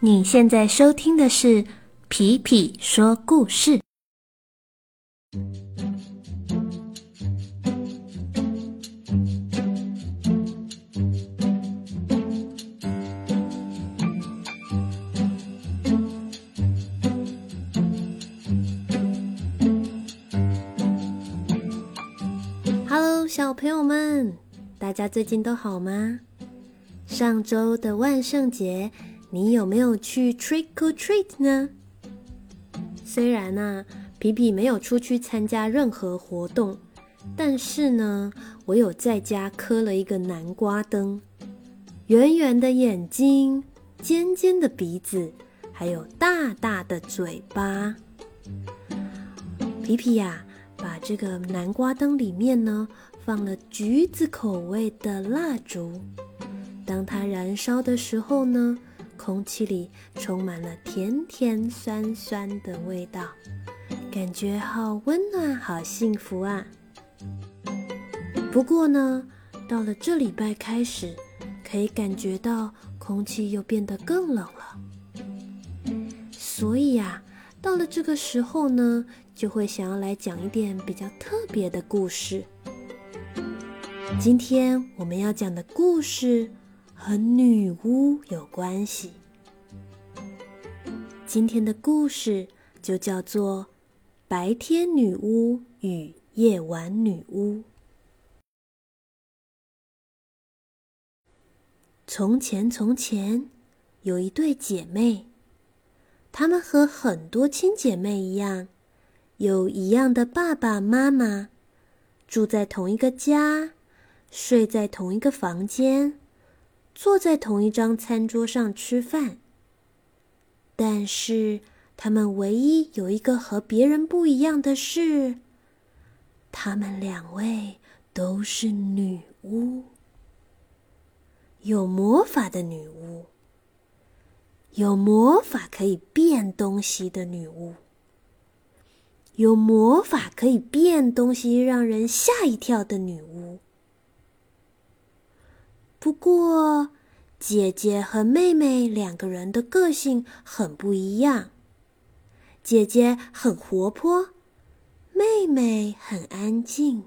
你现在收听的是《皮皮说故事》。Hello，小朋友们，大家最近都好吗？上周的万圣节。你有没有去 trick or treat 呢？虽然呢，皮皮没有出去参加任何活动，但是呢，我有在家刻了一个南瓜灯，圆圆的眼睛，尖尖的鼻子，还有大大的嘴巴。皮皮呀，把这个南瓜灯里面呢，放了橘子口味的蜡烛，当它燃烧的时候呢。空气里充满了甜甜酸酸的味道，感觉好温暖，好幸福啊！不过呢，到了这礼拜开始，可以感觉到空气又变得更冷了。所以呀，到了这个时候呢，就会想要来讲一点比较特别的故事。今天我们要讲的故事。和女巫有关系。今天的故事就叫做《白天女巫与夜晚女巫》。从前，从前有一对姐妹，她们和很多亲姐妹一样，有一样的爸爸妈妈，住在同一个家，睡在同一个房间。坐在同一张餐桌上吃饭，但是他们唯一有一个和别人不一样的是，他们两位都是女巫，有魔法的女巫，有魔法可以变东西的女巫，有魔法可以变东西让人吓一跳的女巫。不过，姐姐和妹妹两个人的个性很不一样。姐姐很活泼，妹妹很安静。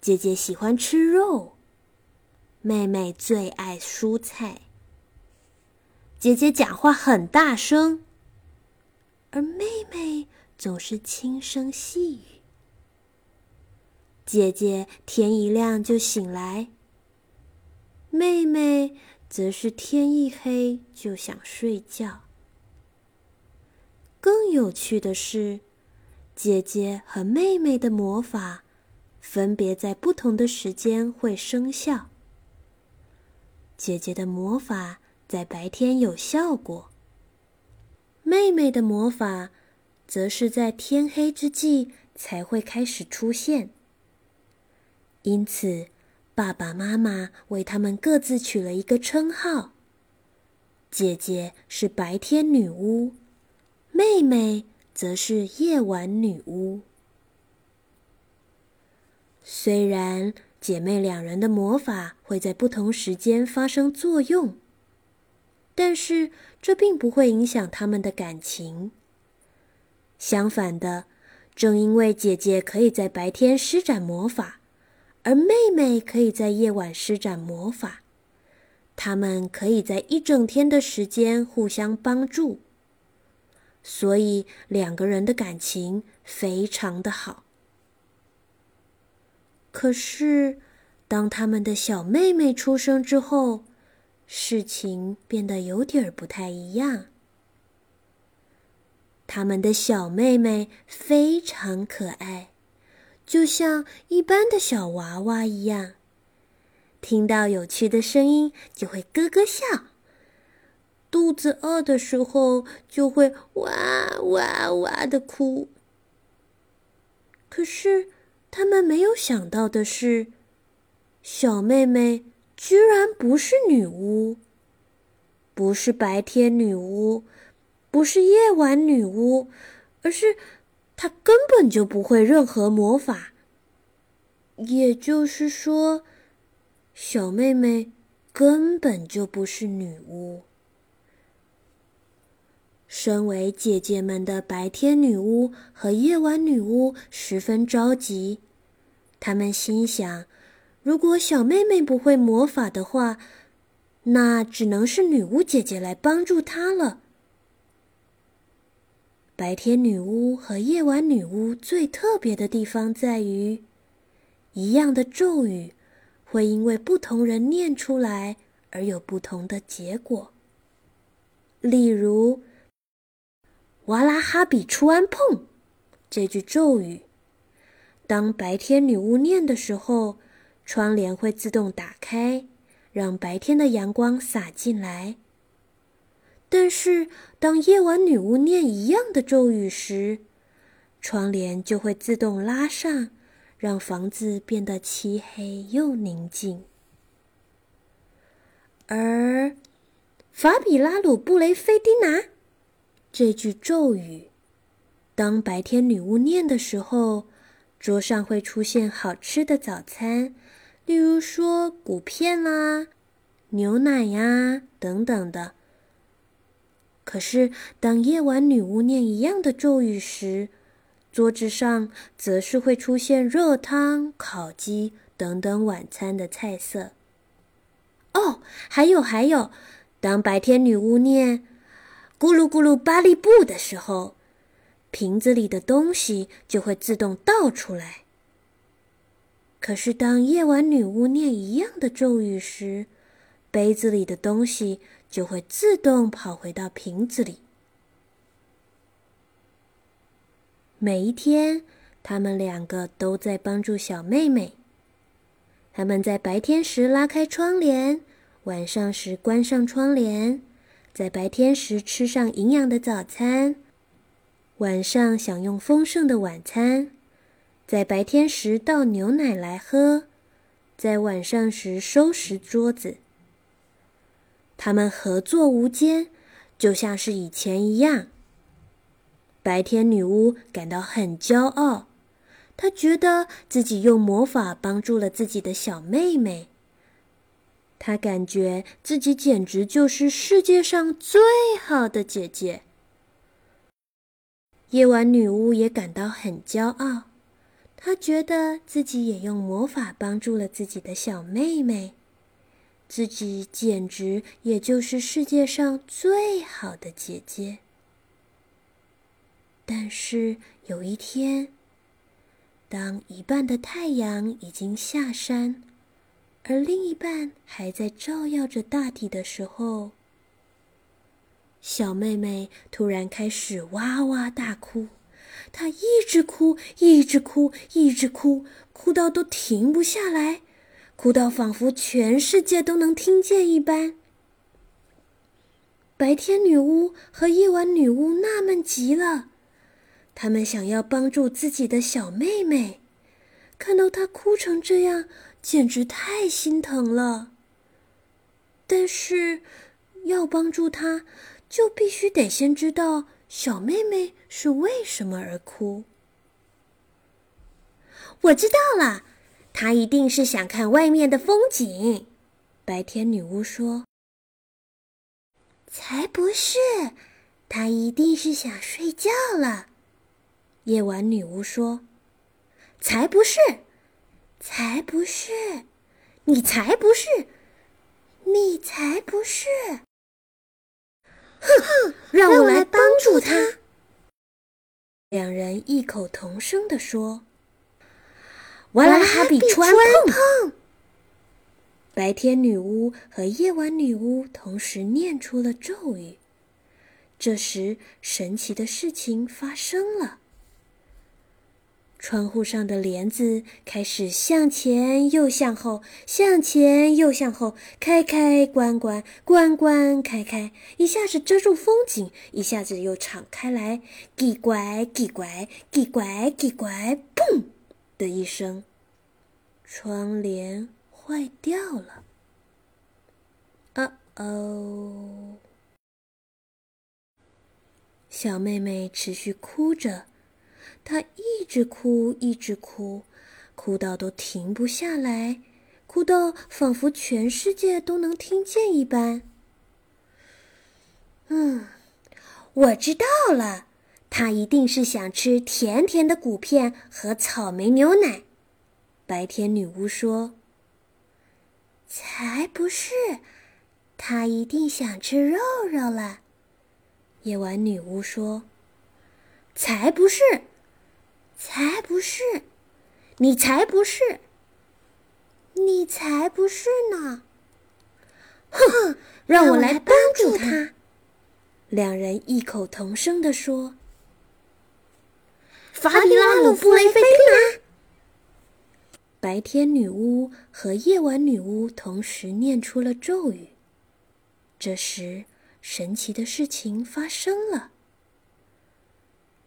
姐姐喜欢吃肉，妹妹最爱蔬菜。姐姐讲话很大声，而妹妹总是轻声细语。姐姐天一亮就醒来。妹妹则是天一黑就想睡觉。更有趣的是，姐姐和妹妹的魔法分别在不同的时间会生效。姐姐的魔法在白天有效果，妹妹的魔法则是在天黑之际才会开始出现。因此。爸爸妈妈为他们各自取了一个称号。姐姐是白天女巫，妹妹则是夜晚女巫。虽然姐妹两人的魔法会在不同时间发生作用，但是这并不会影响他们的感情。相反的，正因为姐姐可以在白天施展魔法。而妹妹可以在夜晚施展魔法，他们可以在一整天的时间互相帮助，所以两个人的感情非常的好。可是，当他们的小妹妹出生之后，事情变得有点不太一样。他们的小妹妹非常可爱。就像一般的小娃娃一样，听到有趣的声音就会咯咯笑；肚子饿的时候就会哇哇哇的哭。可是他们没有想到的是，小妹妹居然不是女巫，不是白天女巫，不是夜晚女巫，而是……她根本就不会任何魔法，也就是说，小妹妹根本就不是女巫。身为姐姐们的白天女巫和夜晚女巫十分着急。他们心想：如果小妹妹不会魔法的话，那只能是女巫姐姐来帮助她了。白天女巫和夜晚女巫最特别的地方在于，一样的咒语会因为不同人念出来而有不同的结果。例如，“瓦拉哈比出安碰”这句咒语，当白天女巫念的时候，窗帘会自动打开，让白天的阳光洒进来。但是，当夜晚女巫念一样的咒语时，窗帘就会自动拉上，让房子变得漆黑又宁静。而“法比拉鲁布雷菲蒂拿”这句咒语，当白天女巫念的时候，桌上会出现好吃的早餐，例如说谷片啦、牛奶呀等等的。可是，当夜晚女巫念一样的咒语时，桌子上则是会出现热汤、烤鸡等等晚餐的菜色。哦，还有还有，当白天女巫念“咕噜咕噜巴利布”的时候，瓶子里的东西就会自动倒出来。可是，当夜晚女巫念一样的咒语时，杯子里的东西。就会自动跑回到瓶子里。每一天，他们两个都在帮助小妹妹。他们在白天时拉开窗帘，晚上时关上窗帘；在白天时吃上营养的早餐，晚上享用丰盛的晚餐；在白天时倒牛奶来喝，在晚上时收拾桌子。他们合作无间，就像是以前一样。白天女巫感到很骄傲，她觉得自己用魔法帮助了自己的小妹妹。她感觉自己简直就是世界上最好的姐姐。夜晚女巫也感到很骄傲，她觉得自己也用魔法帮助了自己的小妹妹。自己简直也就是世界上最好的姐姐。但是有一天，当一半的太阳已经下山，而另一半还在照耀着大地的时候，小妹妹突然开始哇哇大哭。她一直哭，一直哭，一直哭，哭到都停不下来。哭到仿佛全世界都能听见一般。白天女巫和夜晚女巫纳闷极了，他们想要帮助自己的小妹妹，看到她哭成这样，简直太心疼了。但是，要帮助她，就必须得先知道小妹妹是为什么而哭。我知道了。他一定是想看外面的风景，白天女巫说。才不是，他一定是想睡觉了，夜晚女巫说。才不是，才不是，你才不是，你才不是。哼，让我来帮助他。两人异口同声地说。瓦拉哈比川碰，白天女巫和夜晚女巫同时念出了咒语。这时，神奇的事情发生了：窗户上的帘子开始向前又向后，向前又向后，开开关关，关关开开，一下子遮住风景，一下子又敞开来，叽拐叽拐叽拐叽拐，砰！的一声，窗帘坏掉了。啊哦，小妹妹持续哭着，她一直哭，一直哭，哭到都停不下来，哭到仿佛全世界都能听见一般。嗯，我知道了，他一定是想吃甜甜的谷片和草莓牛奶。白天女巫说：“才不是，他一定想吃肉肉了。”夜晚女巫说：“才不是，才不是，你才不是，你才不是呢！”哼，让我来帮助他。两人异口同声地说：“法迪拉鲁布雷菲蒂白天女巫和夜晚女巫同时念出了咒语。这时，神奇的事情发生了：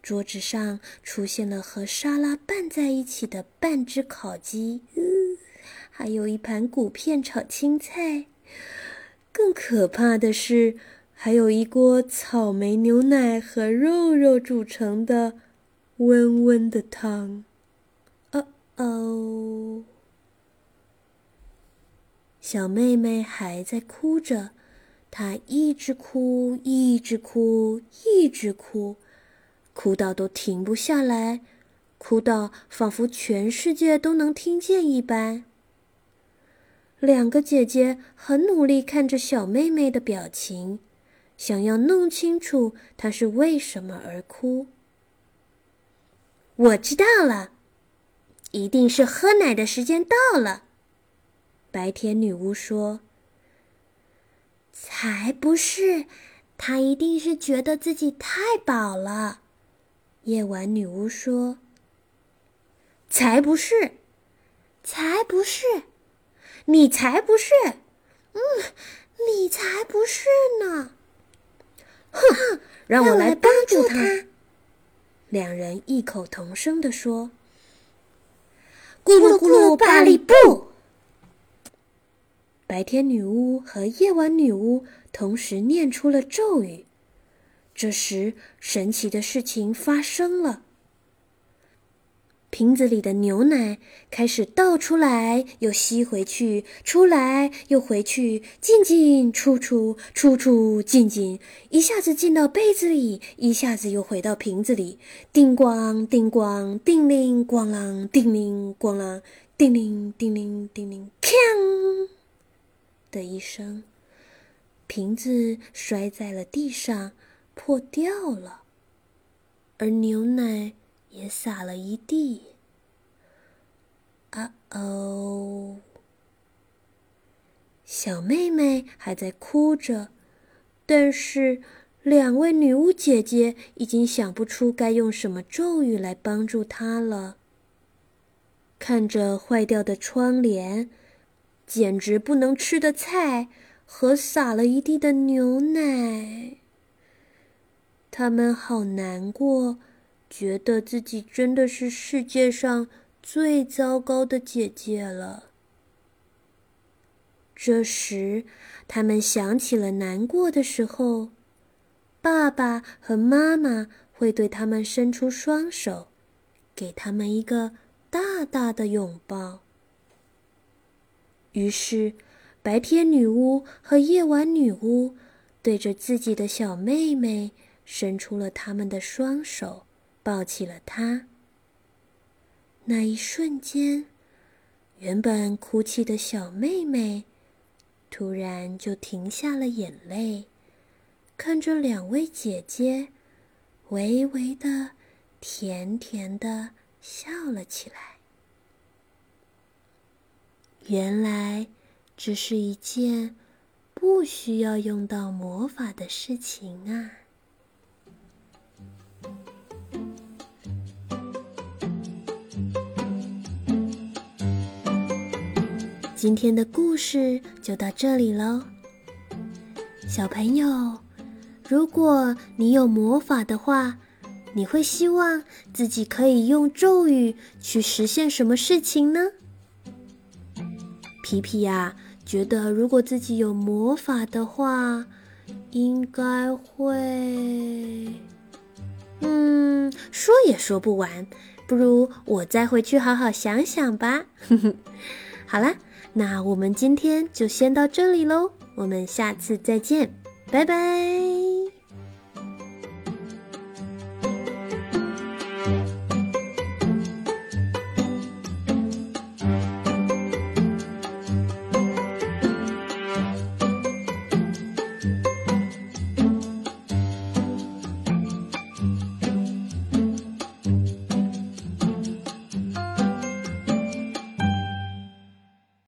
桌子上出现了和沙拉拌在一起的半只烤鸡，还有一盘谷片炒青菜。更可怕的是。还有一锅草莓牛奶和肉肉煮成的温温的汤。哦哦，小妹妹还在哭着，她一直哭，一直哭，一直哭，哭到都停不下来，哭到仿佛全世界都能听见一般。两个姐姐很努力看着小妹妹的表情。想要弄清楚她是为什么而哭。我知道了，一定是喝奶的时间到了。白天女巫说：“才不是，她一定是觉得自己太饱了。”夜晚女巫说：“才不是，才不是，你才不是，嗯，你才不是呢。”哼，让我来帮助他。两人异口同声地说：“咕噜咕噜，巴里布。”白天女巫和夜晚女巫同时念出了咒语。这时，神奇的事情发生了。瓶子里的牛奶开始倒出来，又吸回去，出来又回去，进进出出，出出进进，一下子进到杯子里，一下子又回到瓶子里。叮咣，叮咣，叮铃咣啷，叮铃咣啷，叮铃叮铃叮铃，锵的一声，瓶子摔在了地上，破掉了，而牛奶。也洒了一地。啊哦！小妹妹还在哭着，但是两位女巫姐姐已经想不出该用什么咒语来帮助她了。看着坏掉的窗帘、简直不能吃的菜和洒了一地的牛奶，他们好难过。觉得自己真的是世界上最糟糕的姐姐了。这时，他们想起了难过的时候，爸爸和妈妈会对他们伸出双手，给他们一个大大的拥抱。于是，白天女巫和夜晚女巫对着自己的小妹妹伸出了他们的双手。抱起了他。那一瞬间，原本哭泣的小妹妹突然就停下了眼泪，看着两位姐姐，微微的、甜甜的笑了起来。原来，这是一件不需要用到魔法的事情啊！今天的故事就到这里喽，小朋友，如果你有魔法的话，你会希望自己可以用咒语去实现什么事情呢？皮皮呀，觉得如果自己有魔法的话，应该会……嗯，说也说不完，不如我再回去好好想想吧。好啦。那我们今天就先到这里喽，我们下次再见，拜拜。